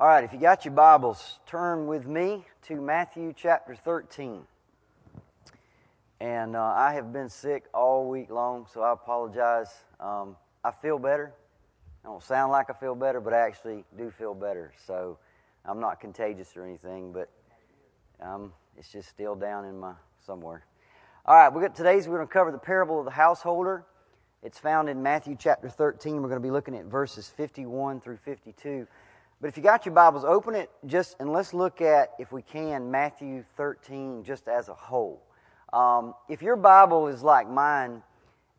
All right, if you got your Bibles, turn with me to Matthew chapter 13. And uh, I have been sick all week long, so I apologize. Um, I feel better. I don't sound like I feel better, but I actually do feel better. So I'm not contagious or anything, but um, it's just still down in my somewhere. All right, we got today's we're going to cover the parable of the householder. It's found in Matthew chapter 13. We're going to be looking at verses 51 through 52. But if you got your Bibles, open it just and let's look at, if we can, Matthew 13 just as a whole. Um, if your Bible is like mine,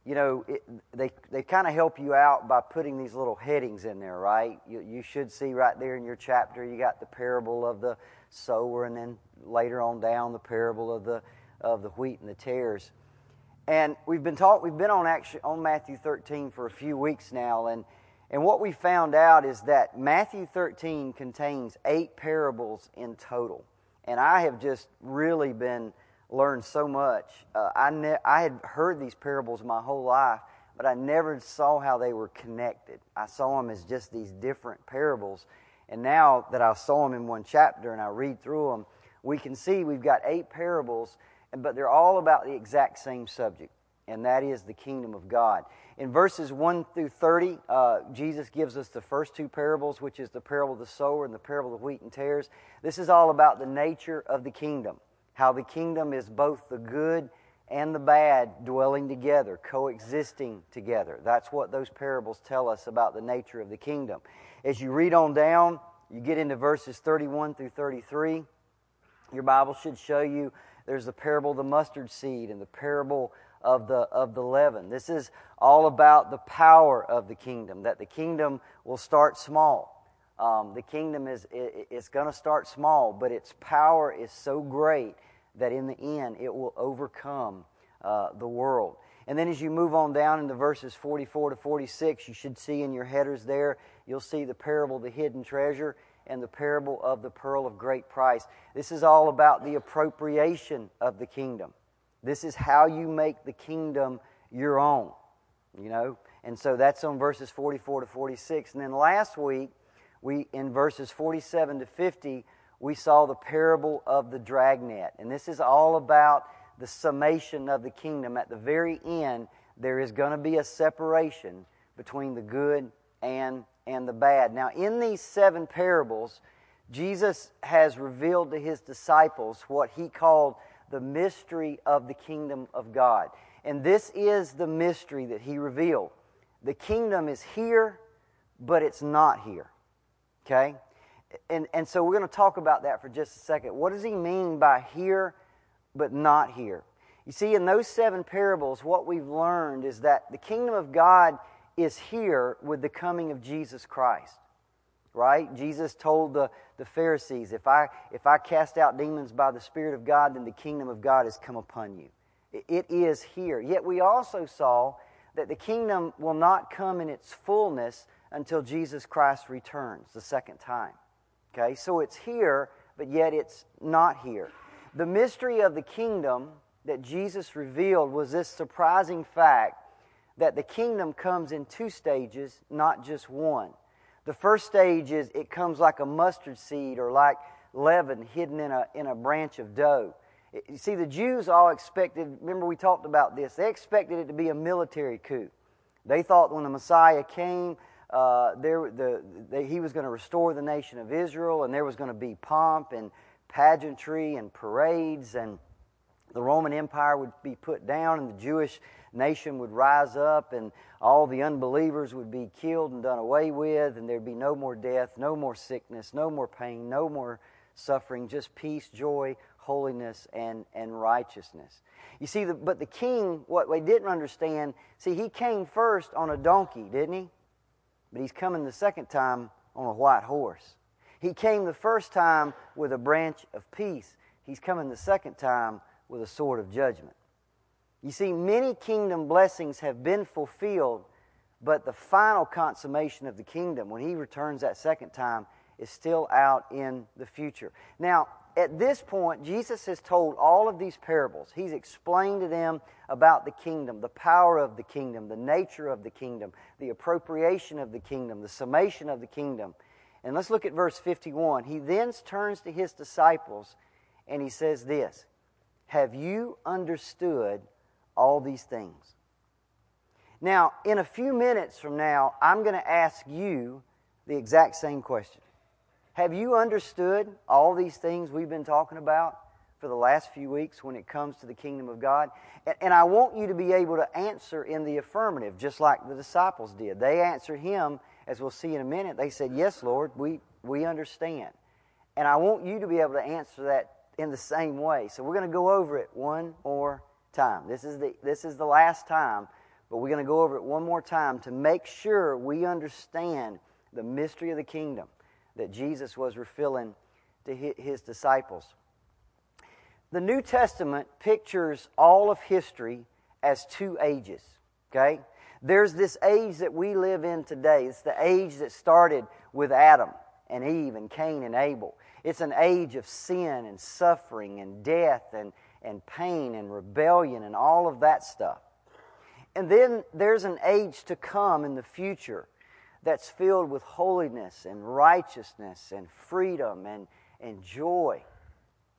you know, it, they, they kind of help you out by putting these little headings in there, right? You, you should see right there in your chapter, you got the parable of the sower, and then later on down, the parable of the, of the wheat and the tares. And we've been taught, we've been on actually on Matthew 13 for a few weeks now, and and what we found out is that Matthew 13 contains eight parables in total. And I have just really been learned so much. Uh, I, ne- I had heard these parables my whole life, but I never saw how they were connected. I saw them as just these different parables. And now that I saw them in one chapter and I read through them, we can see we've got eight parables, but they're all about the exact same subject, and that is the kingdom of God. In verses 1 through 30, uh, Jesus gives us the first two parables, which is the parable of the sower and the parable of wheat and tares. This is all about the nature of the kingdom, how the kingdom is both the good and the bad dwelling together, coexisting together. That's what those parables tell us about the nature of the kingdom. As you read on down, you get into verses 31 through 33. Your Bible should show you there's the parable of the mustard seed and the parable of the, of the leaven. This is all about the power of the kingdom, that the kingdom will start small. Um, the kingdom is it, it's going to start small, but its power is so great that in the end it will overcome uh, the world. And then as you move on down into verses 44 to 46, you should see in your headers there, you'll see the parable of the hidden treasure and the parable of the pearl of great price. This is all about the appropriation of the kingdom. This is how you make the kingdom your own, you know? And so that's on verses 44 to 46. And then last week, we in verses 47 to 50, we saw the parable of the dragnet. And this is all about the summation of the kingdom. At the very end, there is going to be a separation between the good and, and the bad. Now, in these seven parables, Jesus has revealed to his disciples what he called the mystery of the kingdom of God. And this is the mystery that he revealed. The kingdom is here, but it's not here. Okay? And, and so we're going to talk about that for just a second. What does he mean by here, but not here? You see, in those seven parables, what we've learned is that the kingdom of God is here with the coming of Jesus Christ right? Jesus told the, the Pharisees, if I, if I cast out demons by the Spirit of God, then the kingdom of God has come upon you. It, it is here. Yet we also saw that the kingdom will not come in its fullness until Jesus Christ returns the second time. Okay, so it's here, but yet it's not here. The mystery of the kingdom that Jesus revealed was this surprising fact that the kingdom comes in two stages, not just one. The first stage is it comes like a mustard seed or like leaven hidden in a, in a branch of dough. You see, the Jews all expected, remember we talked about this, they expected it to be a military coup. They thought when the Messiah came, uh, there, the, the, he was going to restore the nation of Israel, and there was going to be pomp and pageantry and parades, and the Roman Empire would be put down, and the Jewish nation would rise up, and all the unbelievers would be killed and done away with, and there'd be no more death, no more sickness, no more pain, no more suffering, just peace, joy, holiness, and, and righteousness. You see, the, but the king, what they didn't understand, see, he came first on a donkey, didn't he? But he's coming the second time on a white horse. He came the first time with a branch of peace. He's coming the second time with a sword of judgment. You see, many kingdom blessings have been fulfilled, but the final consummation of the kingdom, when he returns that second time, is still out in the future. Now, at this point, Jesus has told all of these parables. He's explained to them about the kingdom, the power of the kingdom, the nature of the kingdom, the appropriation of the kingdom, the summation of the kingdom. And let's look at verse 51. He then turns to his disciples and he says this Have you understood all these things? Now, in a few minutes from now, I'm going to ask you the exact same question. Have you understood all these things we've been talking about for the last few weeks when it comes to the kingdom of God? And, I want you to be able to answer in the affirmative, just like the disciples did. They answered him, as we'll see in a minute. They said, Yes, Lord, we, we understand. And I want you to be able to answer that in the same way. So we're going to go over it one more time. This is the, this is the last time, but we're going to go over it one more time to make sure we understand the mystery of the kingdom that Jesus was revealing to his disciples. The New Testament pictures all of history as two ages, okay? There's this age that we live in today. It's the age that started with Adam and Eve and Cain and Abel. It's an age of sin and suffering and death and, and pain and rebellion and all of that stuff. And then there's an age to come in the future that's filled with holiness and righteousness and freedom and, and joy.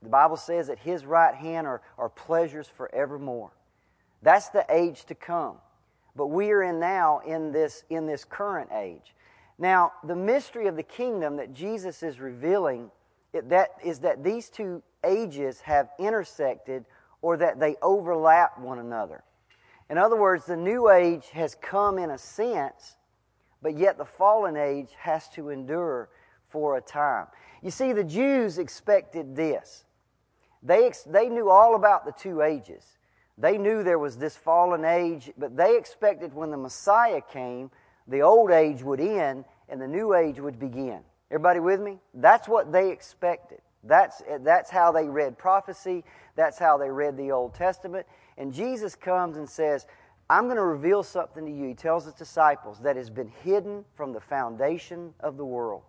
The Bible says that His right hand are, are pleasures forevermore. That's the age to come. But we are in now in this, in this current age. Now, the mystery of the kingdom that Jesus is revealing it, that is that these two ages have intersected or that they overlap one another. In other words, the new age has come in a sense but yet the fallen age has to endure for a time. You see, the Jews expected this. They, ex- they knew all about the two ages. They knew there was this fallen age, but they expected when the Messiah came, the old age would end and the new age would begin. Everybody with me? That's what they expected. That's, that's how they read prophecy. That's how they read the Old Testament. And Jesus comes and says, I'm going to reveal something to you, he tells his disciples, that has been hidden from the foundation of the world.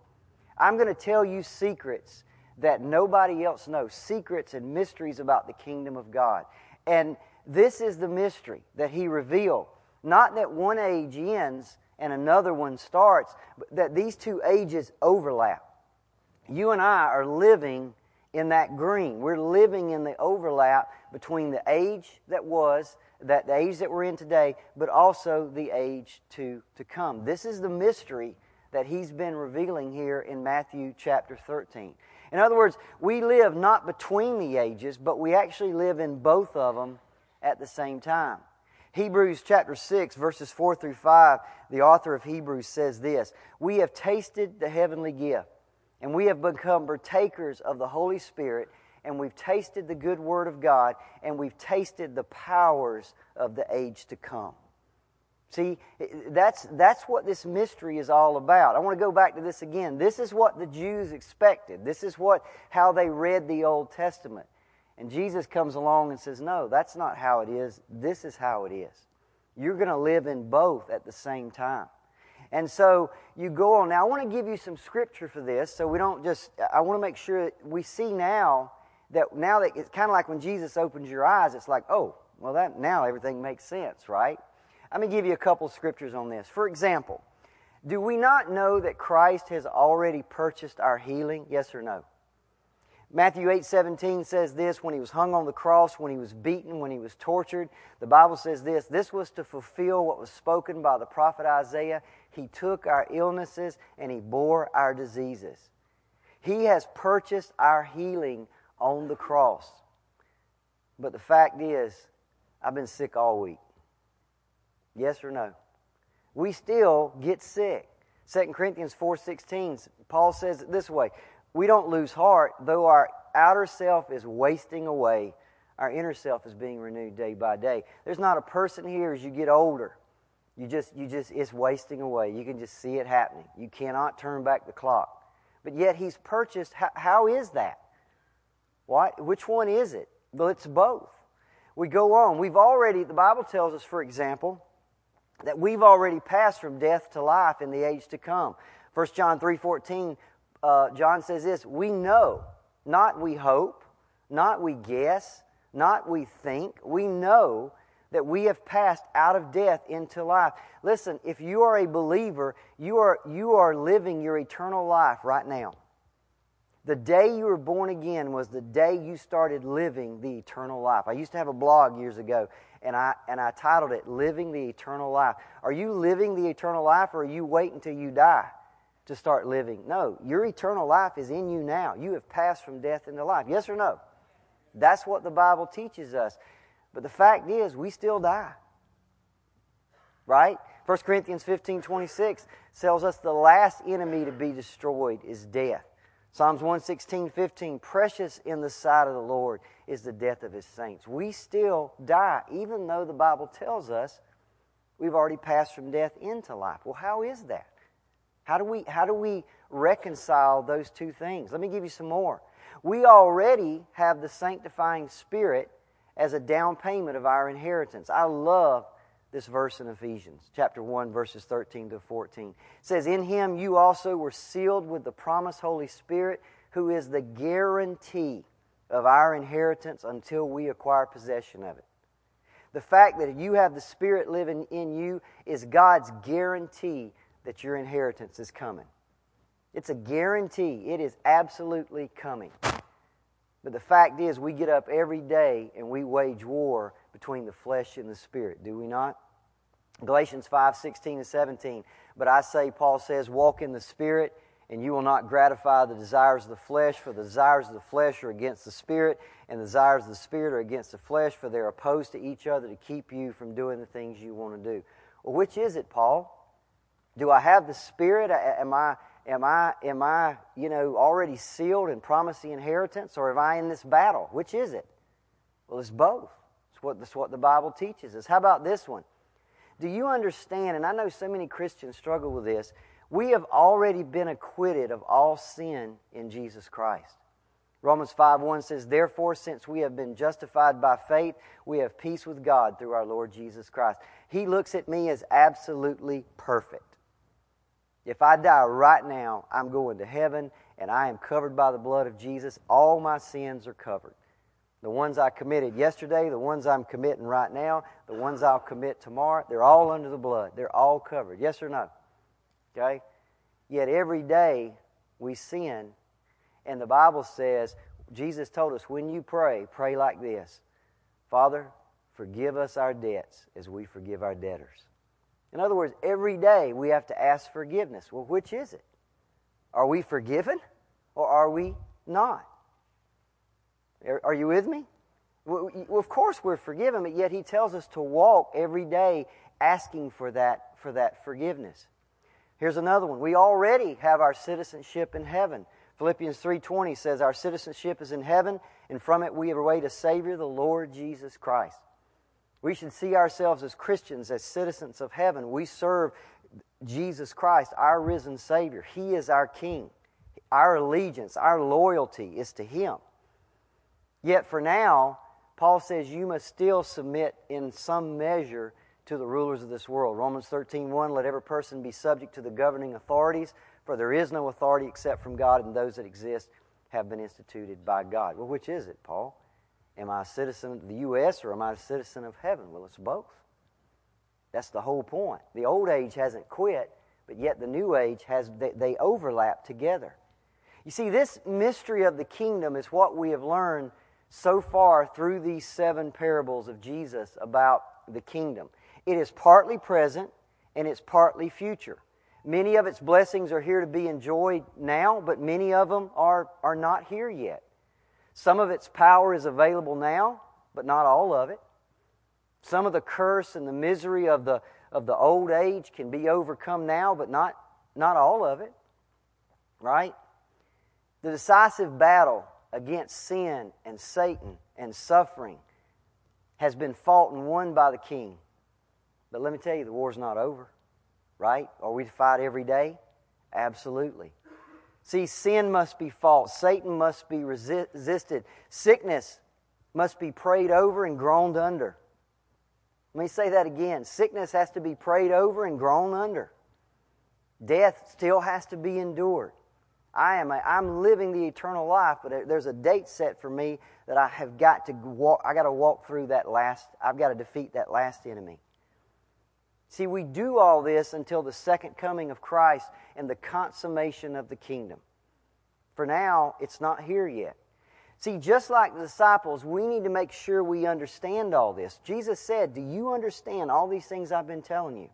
I'm going to tell you secrets that nobody else knows, secrets and mysteries about the kingdom of God. And this is the mystery that he revealed. Not that one age ends and another one starts, but that these two ages overlap. You and I are living in that green. We're living in the overlap between the age that was that the age that we're in today, but also the age to, to come. This is the mystery that he's been revealing here in Matthew chapter 13. In other words, we live not between the ages, but we actually live in both of them at the same time. Hebrews chapter 6, verses 4 through 5, the author of Hebrews says this We have tasted the heavenly gift, and we have become partakers of the Holy Spirit and we've tasted the good word of God, and we've tasted the powers of the age to come. See, that's, that's what this mystery is all about. I want to go back to this again. This is what the Jews expected. This is what, how they read the Old Testament. And Jesus comes along and says, No, that's not how it is. This is how it is. You're going to live in both at the same time. And so you go on. Now, I want to give you some scripture for this so we don't just, I want to make sure we see now that now that it's kind of like when Jesus opens your eyes, it's like, oh, well, that now everything makes sense, right? Let me give you a couple scriptures on this. For example, do we not know that Christ has already purchased our healing? Yes or no? Matthew 8 17 says this when he was hung on the cross, when he was beaten, when he was tortured. The Bible says this this was to fulfill what was spoken by the prophet Isaiah. He took our illnesses and he bore our diseases. He has purchased our healing on the cross. But the fact is, I've been sick all week. Yes or no? We still get sick. 2 Corinthians 4:16 Paul says it this way, we don't lose heart though our outer self is wasting away, our inner self is being renewed day by day. There's not a person here as you get older. You just you just it's wasting away. You can just see it happening. You cannot turn back the clock. But yet he's purchased how, how is that? What? Which one is it? Well, it's both. We go on. We've already, the Bible tells us, for example, that we've already passed from death to life in the age to come. 1 John 3.14, uh, John says this, We know, not we hope, not we guess, not we think, we know that we have passed out of death into life. Listen, if you are a believer, you are, you are living your eternal life right now. The day you were born again was the day you started living the eternal life. I used to have a blog years ago, and I, and I titled it Living the Eternal Life. Are you living the eternal life, or are you waiting until you die to start living? No, your eternal life is in you now. You have passed from death into life. Yes or no? That's what the Bible teaches us. But the fact is, we still die. Right? 1 Corinthians 15 26 tells us the last enemy to be destroyed is death. Psalms 116 15 Precious in the sight of the Lord is the death of his saints. We still die, even though the Bible tells us we've already passed from death into life. Well, how is that? How do we, how do we reconcile those two things? Let me give you some more. We already have the sanctifying Spirit as a down payment of our inheritance. I love this verse in Ephesians, chapter 1, verses 13 to 14. It says, In him you also were sealed with the promised Holy Spirit, who is the guarantee of our inheritance until we acquire possession of it. The fact that you have the Spirit living in you is God's guarantee that your inheritance is coming. It's a guarantee. It is absolutely coming. But the fact is, we get up every day and we wage war between the flesh and the spirit, do we not? Galatians 5 16 and 17. But I say, Paul says, walk in the spirit, and you will not gratify the desires of the flesh, for the desires of the flesh are against the spirit, and the desires of the spirit are against the flesh, for they're opposed to each other to keep you from doing the things you want to do. Well, which is it, Paul? Do I have the spirit? Am I am I, am I, you know, already sealed and promised the inheritance, or am I in this battle? Which is it? Well, it's both. It's what, that's what the Bible teaches us. How about this one? Do you understand, and I know so many Christians struggle with this, we have already been acquitted of all sin in Jesus Christ. Romans 5 1 says, Therefore, since we have been justified by faith, we have peace with God through our Lord Jesus Christ. He looks at me as absolutely perfect. If I die right now, I'm going to heaven and I am covered by the blood of Jesus. All my sins are covered. The ones I committed yesterday, the ones I'm committing right now, the ones I'll commit tomorrow, they're all under the blood. They're all covered. Yes or no? Okay? Yet every day we sin, and the Bible says, Jesus told us, when you pray, pray like this Father, forgive us our debts as we forgive our debtors. In other words, every day we have to ask forgiveness. Well, which is it? Are we forgiven or are we not? Are you with me? Well, of course we're forgiven, but yet he tells us to walk every day asking for that, for that forgiveness. Here's another one. We already have our citizenship in heaven. Philippians 3:20 says our citizenship is in heaven and from it we await a savior the Lord Jesus Christ. We should see ourselves as Christians, as citizens of heaven. We serve Jesus Christ, our risen Savior. He is our King. Our allegiance, our loyalty is to Him. Yet for now, Paul says you must still submit in some measure to the rulers of this world. Romans 13, 1, let every person be subject to the governing authorities, for there is no authority except from God, and those that exist have been instituted by God. Well, which is it, Paul? Am I a citizen of the U.S. or am I a citizen of heaven? Well, it's both. That's the whole point. The old age hasn't quit, but yet the new age has, they, they overlap together. You see, this mystery of the kingdom is what we have learned so far through these seven parables of Jesus about the kingdom. It is partly present and it's partly future. Many of its blessings are here to be enjoyed now, but many of them are, are not here yet. Some of its power is available now, but not all of it. Some of the curse and the misery of the, of the old age can be overcome now, but not, not all of it. Right? The decisive battle against sin and Satan and suffering has been fought and won by the king. But let me tell you, the war's not over. Right? Are we to fight every day? Absolutely. See, sin must be fought, Satan must be resisted, sickness must be prayed over and groaned under. Let me say that again. Sickness has to be prayed over and groaned under. Death still has to be endured. I am a, I'm living the eternal life, but there's a date set for me that I have got to walk. I got to walk through that last. I've got to defeat that last enemy. See, we do all this until the second coming of Christ and the consummation of the kingdom. For now, it's not here yet. See, just like the disciples, we need to make sure we understand all this. Jesus said, Do you understand all these things I've been telling you?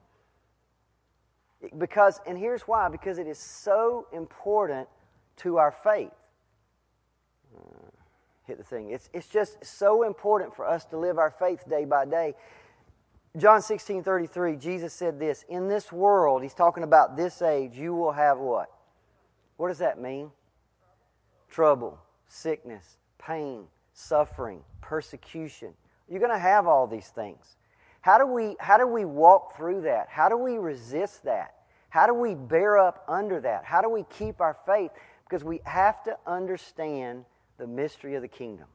Because, and here's why because it is so important to our faith. Uh, hit the thing. It's, it's just so important for us to live our faith day by day. John 16 33, Jesus said this In this world, he's talking about this age, you will have what? What does that mean? Trouble, sickness, pain, suffering, persecution. You're going to have all these things. How do we how do we walk through that? How do we resist that? How do we bear up under that? How do we keep our faith? Because we have to understand the mystery of the kingdom.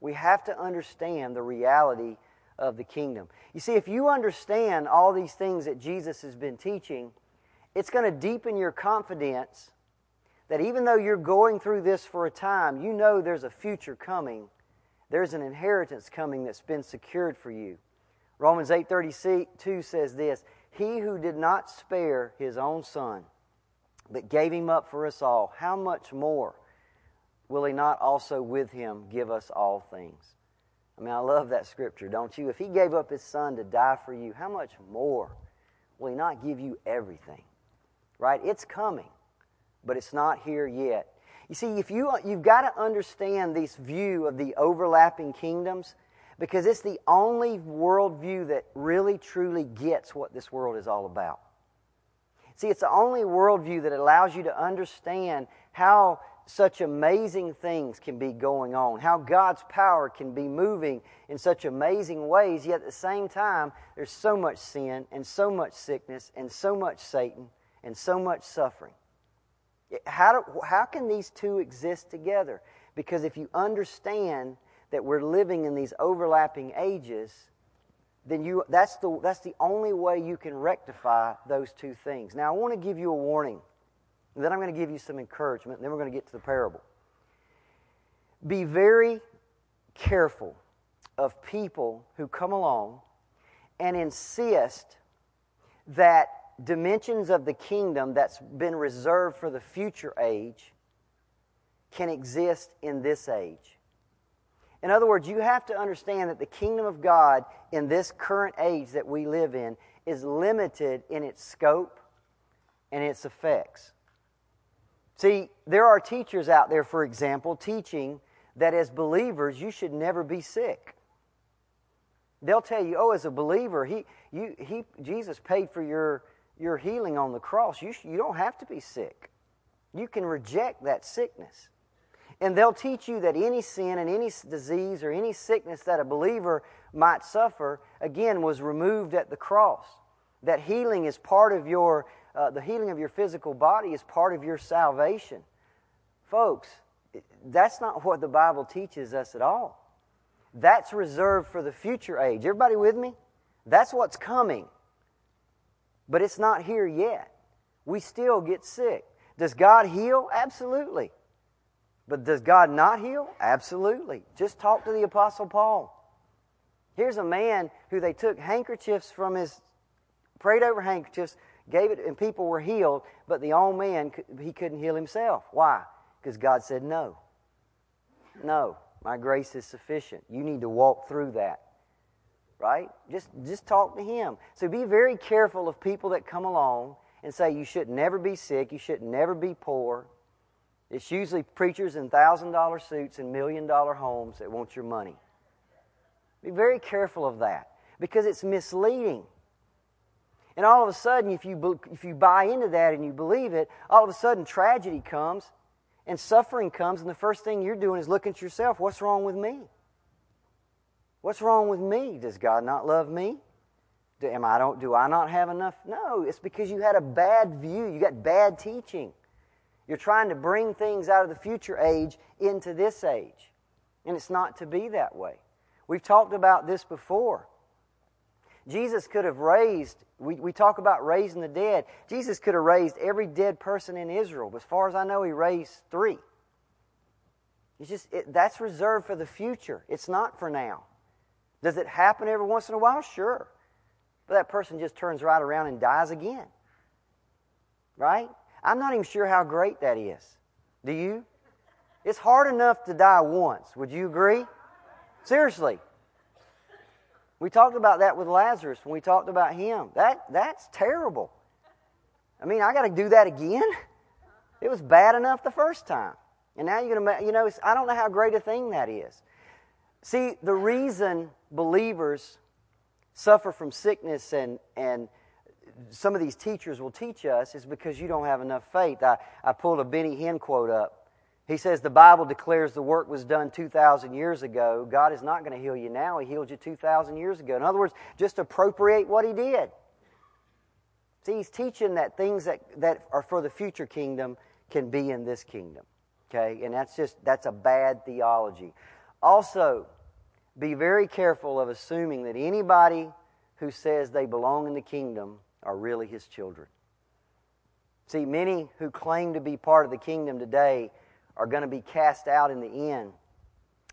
We have to understand the reality of the kingdom. You see, if you understand all these things that Jesus has been teaching, it's going to deepen your confidence that even though you're going through this for a time, you know there's a future coming. There's an inheritance coming that's been secured for you. Romans 8:32 says this, "He who did not spare his own son, but gave him up for us all, how much more will he not also with him give us all things?" I mean, I love that scripture, don't you? If he gave up his son to die for you, how much more will he not give you everything? Right? It's coming, but it's not here yet. You see, if you you've got to understand this view of the overlapping kingdoms, because it's the only worldview that really truly gets what this world is all about. See, it's the only worldview that allows you to understand how such amazing things can be going on, how God's power can be moving in such amazing ways, yet at the same time, there's so much sin and so much sickness and so much Satan and so much suffering. How, do, how can these two exist together? Because if you understand that we're living in these overlapping ages, then you, that's, the, that's the only way you can rectify those two things. Now, I want to give you a warning. And then I'm going to give you some encouragement, and then we're going to get to the parable. Be very careful of people who come along and insist that dimensions of the kingdom that's been reserved for the future age can exist in this age. In other words, you have to understand that the kingdom of God in this current age that we live in is limited in its scope and its effects. See, there are teachers out there, for example, teaching that as believers you should never be sick. They'll tell you, oh, as a believer, he, you, he, Jesus paid for your, your healing on the cross. You, you don't have to be sick. You can reject that sickness. And they'll teach you that any sin and any disease or any sickness that a believer might suffer, again, was removed at the cross. That healing is part of your, uh, the healing of your physical body is part of your salvation. Folks, that's not what the Bible teaches us at all. That's reserved for the future age. Everybody with me? That's what's coming. But it's not here yet. We still get sick. Does God heal? Absolutely. But does God not heal? Absolutely. Just talk to the Apostle Paul. Here's a man who they took handkerchiefs from his, prayed over handkerchiefs, gave it, and people were healed, but the old man, he couldn't heal himself. Why? Because God said no. No, my grace is sufficient. You need to walk through that. Right? Just, just talk to him. So be very careful of people that come along and say you should never be sick, you should never be poor. It's usually preachers in $1,000 suits and million dollar homes that want your money. Be very careful of that because it's misleading. And all of a sudden, if you, if you buy into that and you believe it, all of a sudden tragedy comes and suffering comes, and the first thing you're doing is looking at yourself what's wrong with me? What's wrong with me? Does God not love me? Do, am I don't, do I not have enough? No, it's because you had a bad view. You got bad teaching. You're trying to bring things out of the future age into this age. And it's not to be that way. We've talked about this before. Jesus could have raised, we, we talk about raising the dead. Jesus could have raised every dead person in Israel. But as far as I know, he raised three. It's just, it, that's reserved for the future. It's not for now. Does it happen every once in a while? Sure. But that person just turns right around and dies again. Right? I'm not even sure how great that is. Do you? It's hard enough to die once. Would you agree? Seriously. We talked about that with Lazarus when we talked about him. That, that's terrible. I mean, I got to do that again? It was bad enough the first time. And now you're going to, you know, I don't know how great a thing that is. See, the reason believers suffer from sickness and, and some of these teachers will teach us is because you don't have enough faith. I, I pulled a Benny Hinn quote up. He says the Bible declares the work was done 2,000 years ago. God is not going to heal you now. He healed you 2,000 years ago. In other words, just appropriate what He did. See, He's teaching that things that, that are for the future kingdom can be in this kingdom. Okay? And that's just, that's a bad theology. Also, be very careful of assuming that anybody who says they belong in the kingdom are really His children. See, many who claim to be part of the kingdom today are going to be cast out in the end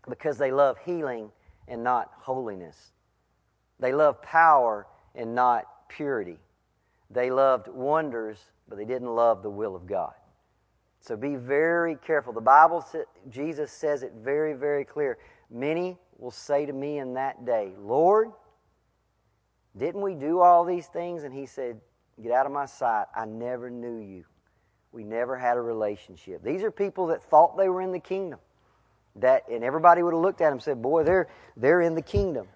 because they love healing and not holiness. They love power and not purity. They loved wonders, but they didn't love the will of God. So be very careful. The Bible, Jesus says it very, very clear. Many will say to me in that day, Lord, didn't we do all these things? And he said, Get out of my sight. I never knew you. We never had a relationship. These are people that thought they were in the kingdom. That and everybody would have looked at them and said, "Boy, they're they're in the kingdom."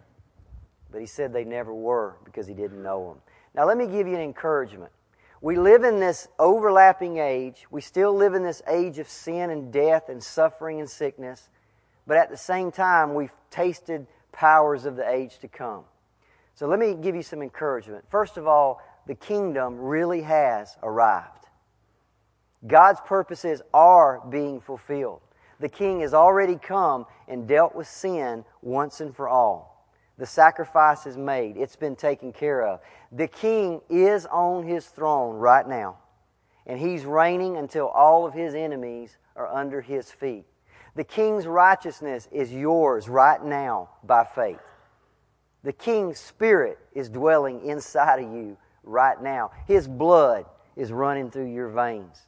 But he said they never were because he didn't know them. Now let me give you an encouragement. We live in this overlapping age. We still live in this age of sin and death and suffering and sickness. But at the same time, we've tasted powers of the age to come. So let me give you some encouragement. First of all, the kingdom really has arrived. God's purposes are being fulfilled. The king has already come and dealt with sin once and for all. The sacrifice is made, it's been taken care of. The king is on his throne right now, and he's reigning until all of his enemies are under his feet. The king's righteousness is yours right now by faith. The king's spirit is dwelling inside of you right now. His blood is running through your veins.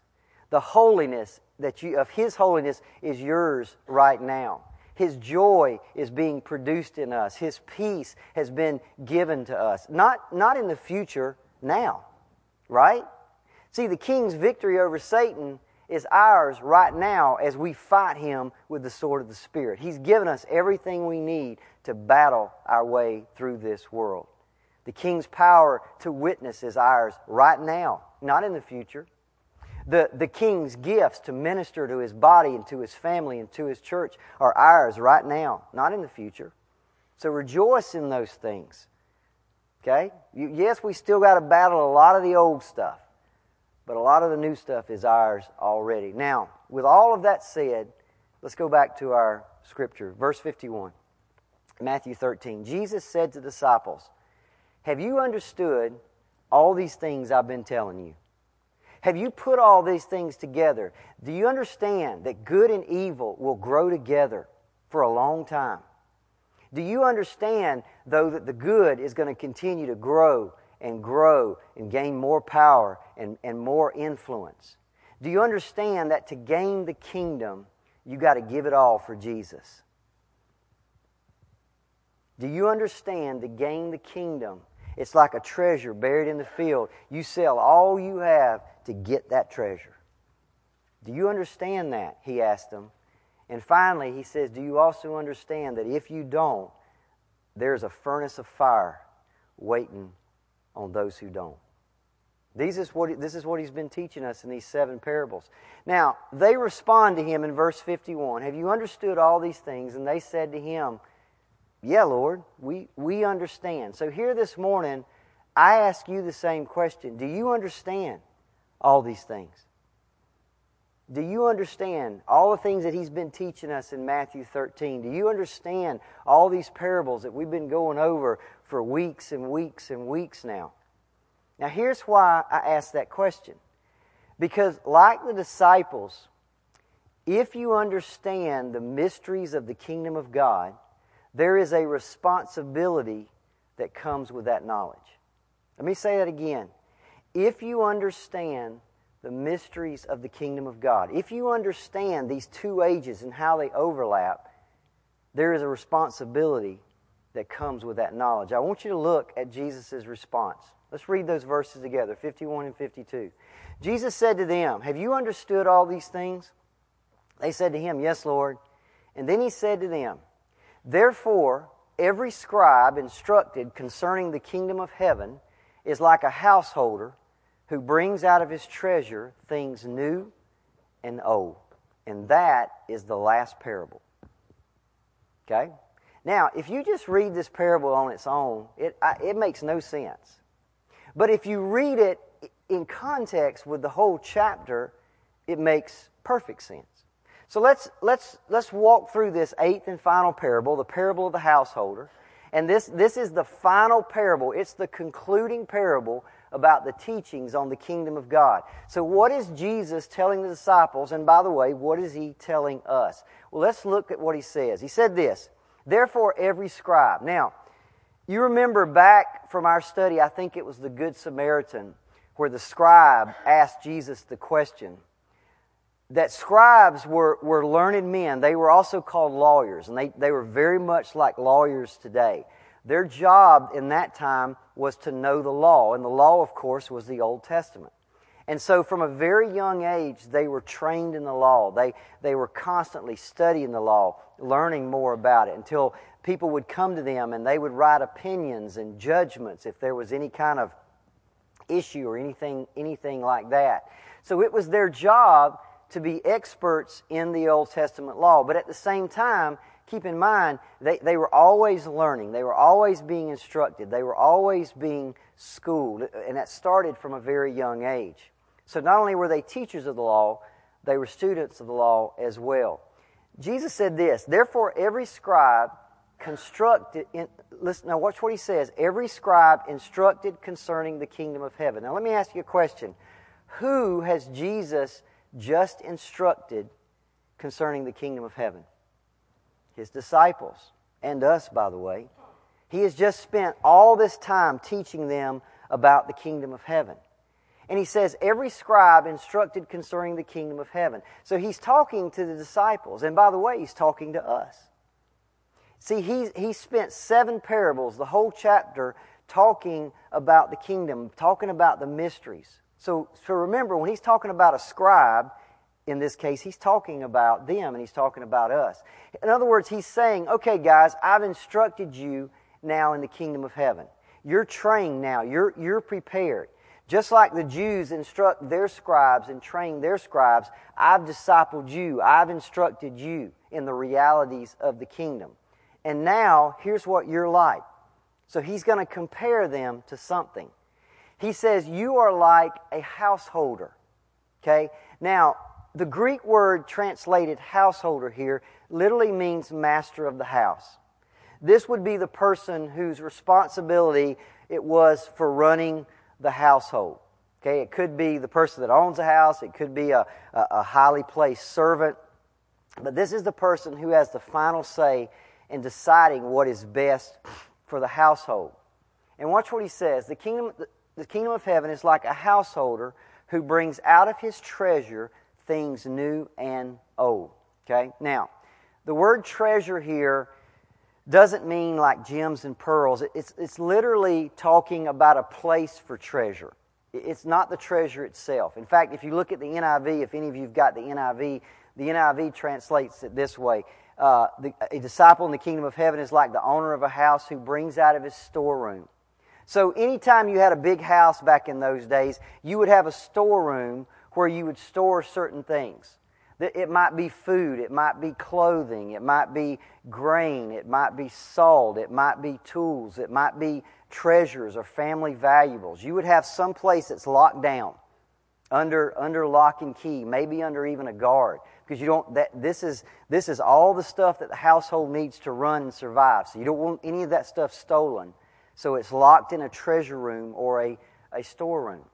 The holiness that you, of His holiness is yours right now. His joy is being produced in us. His peace has been given to us. Not, not in the future, now. Right? See, the king's victory over Satan is ours right now as we fight him with the sword of the Spirit. He's given us everything we need to battle our way through this world. The king's power to witness is ours right now, not in the future. The, the king's gifts to minister to his body and to his family and to his church are ours right now, not in the future. So rejoice in those things. Okay? You, yes, we still got to battle a lot of the old stuff, but a lot of the new stuff is ours already. Now, with all of that said, let's go back to our scripture. Verse 51, Matthew 13. Jesus said to disciples, Have you understood all these things I've been telling you? Have you put all these things together? Do you understand that good and evil will grow together for a long time? Do you understand, though, that the good is going to continue to grow and grow and gain more power and, and more influence? Do you understand that to gain the kingdom, you got to give it all for Jesus? Do you understand to gain the kingdom, it's like a treasure buried in the field. You sell all you have to get that treasure. Do you understand that? He asked them. And finally, he says, Do you also understand that if you don't, there's a furnace of fire waiting on those who don't? This is, what, this is what he's been teaching us in these seven parables. Now, they respond to him in verse 51 Have you understood all these things? And they said to him, Yeah, Lord, we, we understand. So, here this morning, I ask you the same question Do you understand? all these things. Do you understand all the things that he's been teaching us in Matthew 13? Do you understand all these parables that we've been going over for weeks and weeks and weeks now. Now, here's why I ask that question. Because, like the disciples, if you understand the mysteries of the kingdom of God, there is a responsibility that comes with that knowledge. Let me say that again. If you understand the mysteries of the kingdom of God, if you understand these two ages and how they overlap, there is a responsibility that comes with that knowledge. I want you to look at Jesus' response. Let's read those verses together 51 and 52. Jesus said to them, Have you understood all these things? They said to him, Yes, Lord. And then he said to them, Therefore, every scribe instructed concerning the kingdom of heaven is like a householder who brings out of his treasure things new and old. And that is the last parable. Okay? Now, if you just read this parable on its own, it, it makes no sense. But if you read it in context with the whole chapter, it makes perfect sense. So let's, let's, let's walk through this eighth and final parable, the parable of the householder. And this, this is the final parable. It's the concluding parable about the teachings on the kingdom of God. So, what is Jesus telling the disciples? And by the way, what is he telling us? Well, let's look at what he says. He said this Therefore, every scribe. Now, you remember back from our study, I think it was the Good Samaritan, where the scribe asked Jesus the question that scribes were, were learned men. They were also called lawyers, and they, they were very much like lawyers today. Their job in that time was to know the law, and the law, of course, was the Old Testament. And so, from a very young age, they were trained in the law. They, they were constantly studying the law, learning more about it, until people would come to them and they would write opinions and judgments if there was any kind of issue or anything, anything like that. So, it was their job to be experts in the Old Testament law. But at the same time, keep in mind, they, they were always learning. They were always being instructed. They were always being schooled. And that started from a very young age. So not only were they teachers of the law, they were students of the law as well. Jesus said this Therefore, every scribe constructed, in, listen, now watch what he says. Every scribe instructed concerning the kingdom of heaven. Now, let me ask you a question. Who has Jesus just instructed concerning the kingdom of heaven. His disciples, and us, by the way. He has just spent all this time teaching them about the kingdom of heaven. And he says, every scribe instructed concerning the kingdom of heaven. So he's talking to the disciples. And by the way, he's talking to us. See, he, he spent seven parables, the whole chapter, talking about the kingdom, talking about the mysteries. So, so remember, when he's talking about a scribe, in this case, he's talking about them and he's talking about us. In other words, he's saying, okay, guys, I've instructed you now in the kingdom of heaven. You're trained now, you're, you're prepared. Just like the Jews instruct their scribes and train their scribes, I've discipled you, I've instructed you in the realities of the kingdom. And now, here's what you're like. So he's going to compare them to something. He says, You are like a householder. Okay? Now, the Greek word translated householder here literally means master of the house. This would be the person whose responsibility it was for running the household. Okay, it could be the person that owns a house, it could be a, a, a highly placed servant, but this is the person who has the final say in deciding what is best for the household. And watch what he says. The kingdom, the kingdom of heaven is like a householder who brings out of his treasure things new and old. Okay? Now, the word treasure here doesn't mean like gems and pearls. It's, it's literally talking about a place for treasure. It's not the treasure itself. In fact, if you look at the NIV, if any of you have got the NIV, the NIV translates it this way uh, the, A disciple in the kingdom of heaven is like the owner of a house who brings out of his storeroom so, anytime you had a big house back in those days, you would have a storeroom where you would store certain things. It might be food, it might be clothing, it might be grain, it might be salt, it might be tools, it might be treasures or family valuables. You would have some place that's locked down under, under lock and key, maybe under even a guard. Because you don't that this is this is all the stuff that the household needs to run and survive. So you don't want any of that stuff stolen. So it's locked in a treasure room or a, a storeroom.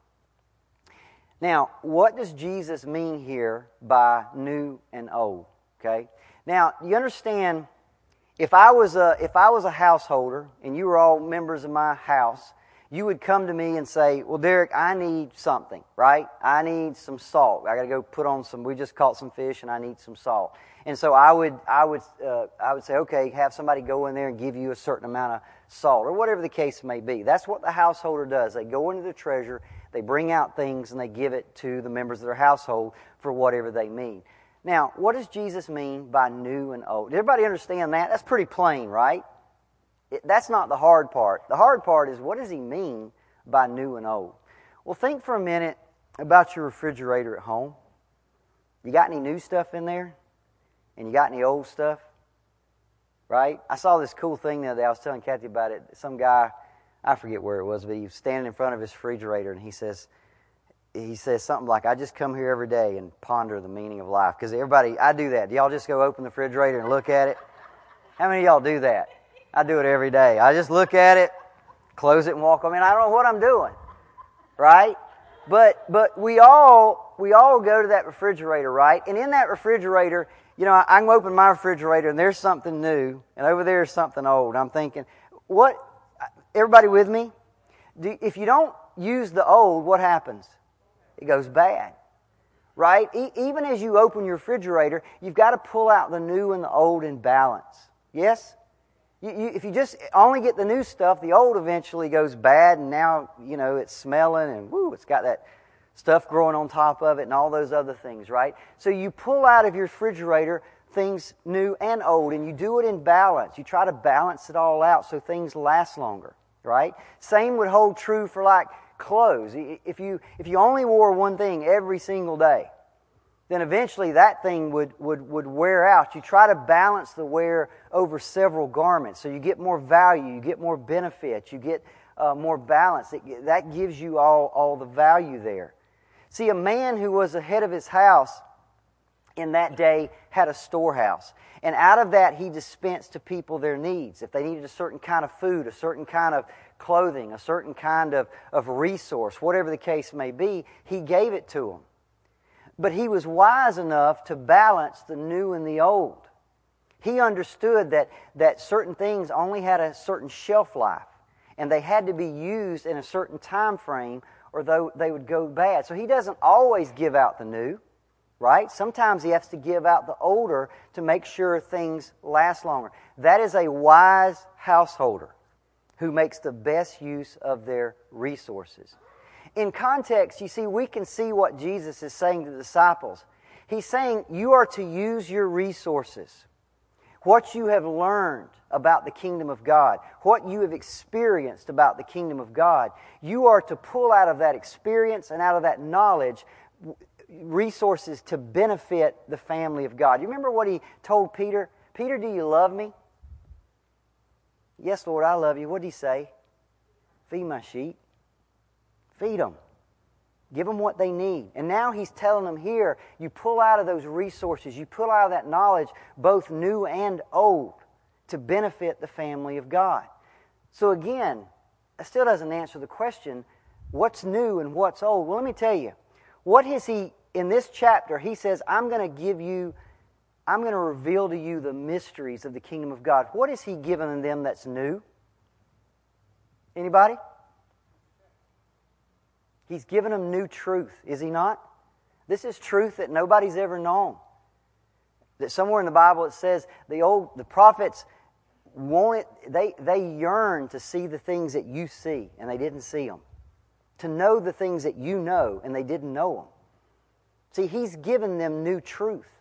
Now, what does Jesus mean here by new and old? Okay? Now, you understand if I was a if I was a householder and you were all members of my house, you would come to me and say, "Well, Derricke, I need something, right? I need some salt. I got to go put on some. We just caught some fish, and I need some salt." And so I would I would uh, I would say, "Okay, have somebody go in there and give you a certain amount of salt, or whatever the case may be." That's what the householder does. They go into the treasure, they bring out things, and they give it to the members of their household for whatever they need. Now, what does Jesus mean by new and old? Everybody understand that? That's pretty plain, right? It, that's not the hard part. The hard part is what does he mean by new and old? Well, think for a minute about your refrigerator at home. You got any new stuff in there? And you got any old stuff? Right? I saw this cool thing the other day. I was telling Kathy about it. Some guy, I forget where it was, but he was standing in front of his refrigerator and he says, he says something like, I just come here every day and ponder the meaning of life. Because everybody, I do that. Do y'all just go open the refrigerator and look at it? How many of y'all do that? I do it every day. I just look at it, close it, and walk. I mean, I don't know what I'm doing, right? But but we all we all go to that refrigerator, right? And in that refrigerator, you know, I, can open my refrigerator and there's something new, and over there is something old. I'm thinking, what? Everybody with me? Do, if you don't use the old, what happens? It goes bad right? E- even as you open your refrigerator, you've got to pull out the new and the old in balance. Yes? You, you, if you just only get the new stuff, the old eventually goes bad, and now you know it's smelling, and woo, it's got that stuff growing on top of it, and all those other things, right? So you pull out of your refrigerator things new and old, and you do it in balance. You try to balance it all out so things last longer, right? Same would hold true for like clothes. If you if you only wore one thing every single day, then eventually that thing would, would, would wear out. You try to balance the wear over several garments so you get more value, you get more benefit, you get uh, more balance. It, that gives you all, all the value there. See, a man who was the head of his house in that day had a storehouse. And out of that, he dispensed to people their needs. If they needed a certain kind of food, a certain kind of clothing, a certain kind of, of resource, whatever the case may be, he gave it to them. But he was wise enough to balance the new and the old. He understood that, that certain things only had a certain shelf life, and they had to be used in a certain time frame, or though they would go bad. So he doesn't always give out the new, right? Sometimes he has to give out the older to make sure things last longer. That is a wise householder who makes the best use of their resources in context, you see, we can see what Jesus is saying to the disciples. He's saying, You are to use your resources, what you have learned about the kingdom of God, what you have experienced about the kingdom of God. You are to pull out of that experience and out of that knowledge resources to benefit the family of God. You remember what he told Peter? Peter, do you love me? Yes, Lord, I love you. What did he say? Feed my sheep. Feed them. Give them what they need. And now he's telling them here you pull out of those resources, you pull out of that knowledge, both new and old, to benefit the family of God. So again, that still doesn't answer the question what's new and what's old? Well, let me tell you. What has he, in this chapter, he says, I'm going to give you, I'm going to reveal to you the mysteries of the kingdom of God. What has he given them that's new? Anybody? He's given them new truth, is he not? This is truth that nobody's ever known. That somewhere in the Bible it says the old the prophets wanted they they yearned to see the things that you see and they didn't see them. To know the things that you know and they didn't know them. See, he's given them new truth.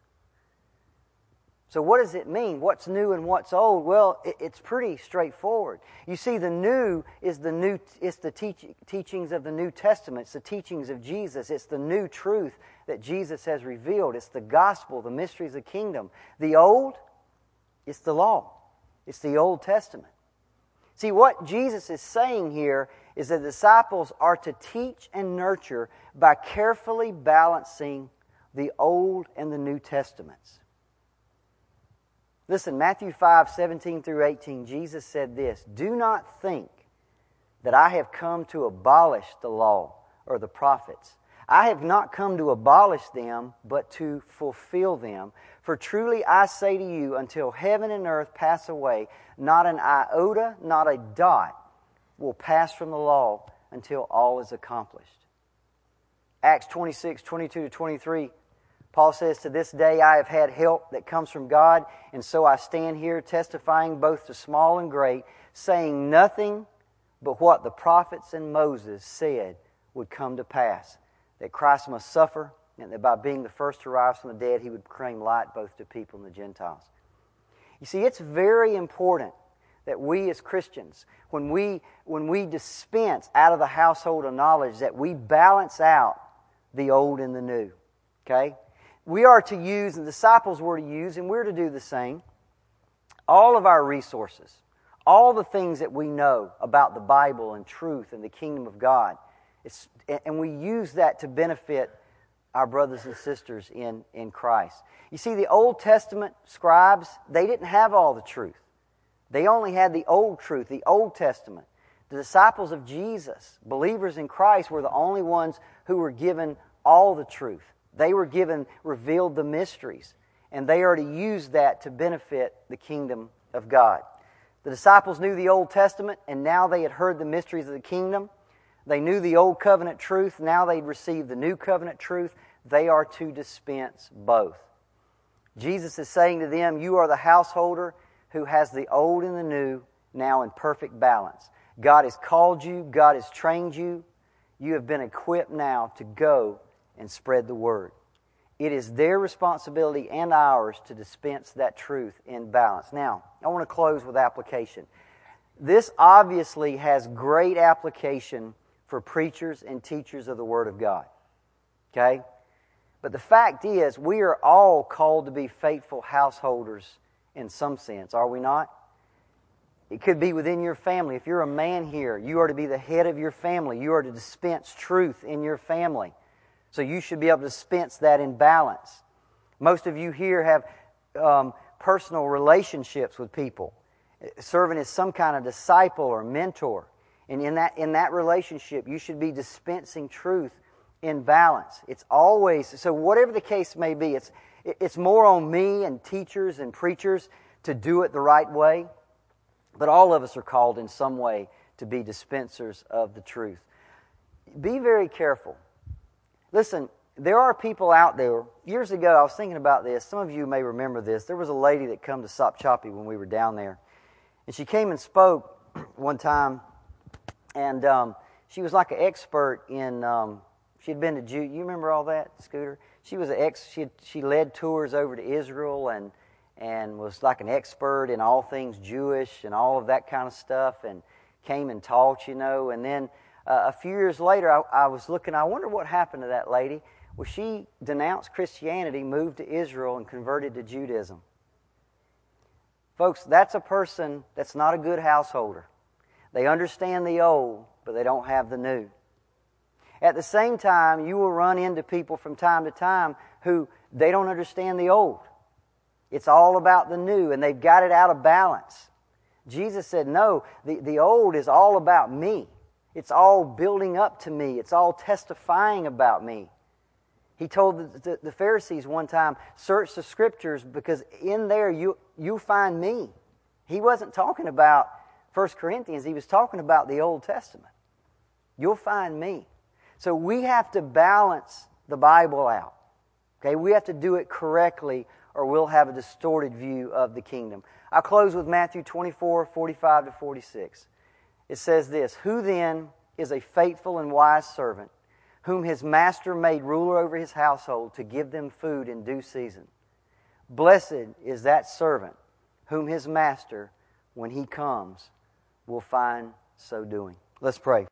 So, what does it mean? What's new and what's old? Well, it, it's pretty straightforward. You see, the new is the new. It's the teach, teachings of the New Testament. It's the teachings of Jesus. It's the new truth that Jesus has revealed. It's the gospel, the mysteries of the kingdom. The old, it's the law. It's the Old Testament. See, what Jesus is saying here is that disciples are to teach and nurture by carefully balancing the Old and the New Testaments. Listen, Matthew 5, 17 through 18, Jesus said this Do not think that I have come to abolish the law or the prophets. I have not come to abolish them, but to fulfill them. For truly I say to you, until heaven and earth pass away, not an iota, not a dot will pass from the law until all is accomplished. Acts 26, 22 to 23, Paul says, To this day I have had help that comes from God, and so I stand here testifying both to small and great, saying nothing but what the prophets and Moses said would come to pass that Christ must suffer, and that by being the first to rise from the dead, he would proclaim light both to people and the Gentiles. You see, it's very important that we as Christians, when we, when we dispense out of the household of knowledge, that we balance out the old and the new. Okay? We are to use, and disciples were to use, and we're to do the same, all of our resources, all the things that we know about the Bible and truth and the kingdom of God it's, and we use that to benefit our brothers and sisters in, in Christ. You see, the Old Testament scribes, they didn't have all the truth. They only had the old truth, the Old Testament. The disciples of Jesus, believers in Christ, were the only ones who were given all the truth. They were given, revealed the mysteries, and they are to use that to benefit the kingdom of God. The disciples knew the Old Testament, and now they had heard the mysteries of the kingdom. They knew the old covenant truth, now they'd received the new covenant truth. They are to dispense both. Jesus is saying to them, You are the householder who has the old and the new now in perfect balance. God has called you, God has trained you. You have been equipped now to go and spread the word. It is their responsibility and ours to dispense that truth in balance. Now, I want to close with application. This obviously has great application for preachers and teachers of the Word of God. Okay? But the fact is, we are all called to be faithful householders in some sense, are we not? It could be within your family. If you're a man here, you are to be the head of your family. You are to dispense truth in your family. So you should be able to dispense that in balance. Most of you here have um, personal relationships with people, serving as some kind of disciple or mentor. And in that, in that relationship, you should be dispensing truth in balance. It's always, so whatever the case may be, it's, it's more on me and teachers and preachers to do it the right way. But all of us are called in some way to be dispensers of the truth. Be very careful. Listen, there are people out there. Years ago, I was thinking about this. Some of you may remember this. There was a lady that come to Sopchoppy when we were down there. And she came and spoke one time and um, she was like an expert in. Um, she had been to Jew. You remember all that, Scooter? She was an ex. She had, she led tours over to Israel and and was like an expert in all things Jewish and all of that kind of stuff, and came and taught, you know. And then uh, a few years later, I, I was looking. I wonder what happened to that lady. Well, she denounced Christianity, moved to Israel, and converted to Judaism. Folks, that's a person that's not a good householder. They understand the old, but they don't have the new. At the same time, you will run into people from time to time who they don't understand the old. It's all about the new, and they've got it out of balance. Jesus said, No, the, the old is all about me. It's all building up to me. It's all testifying about me. He told the, the, the Pharisees one time, Search the scriptures because in there you, you find me. He wasn't talking about 1 Corinthians, he was talking about the Old Testament. You'll find me. So we have to balance the Bible out. Okay, we have to do it correctly or we'll have a distorted view of the kingdom. I'll close with Matthew 24, 45 to 46. It says this Who then is a faithful and wise servant, whom his master made ruler over his household to give them food in due season? Blessed is that servant whom his master, when he comes, will find so doing. Let's pray.